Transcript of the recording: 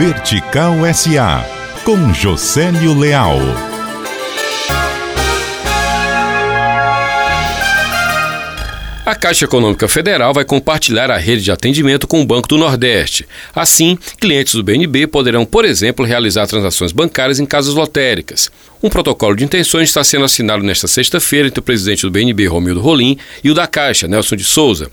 Vertical SA, com Josélio Leal. A Caixa Econômica Federal vai compartilhar a rede de atendimento com o Banco do Nordeste. Assim, clientes do BNB poderão, por exemplo, realizar transações bancárias em casas lotéricas. Um protocolo de intenções está sendo assinado nesta sexta-feira entre o presidente do BNB, Romildo Rolim, e o da Caixa, Nelson de Souza.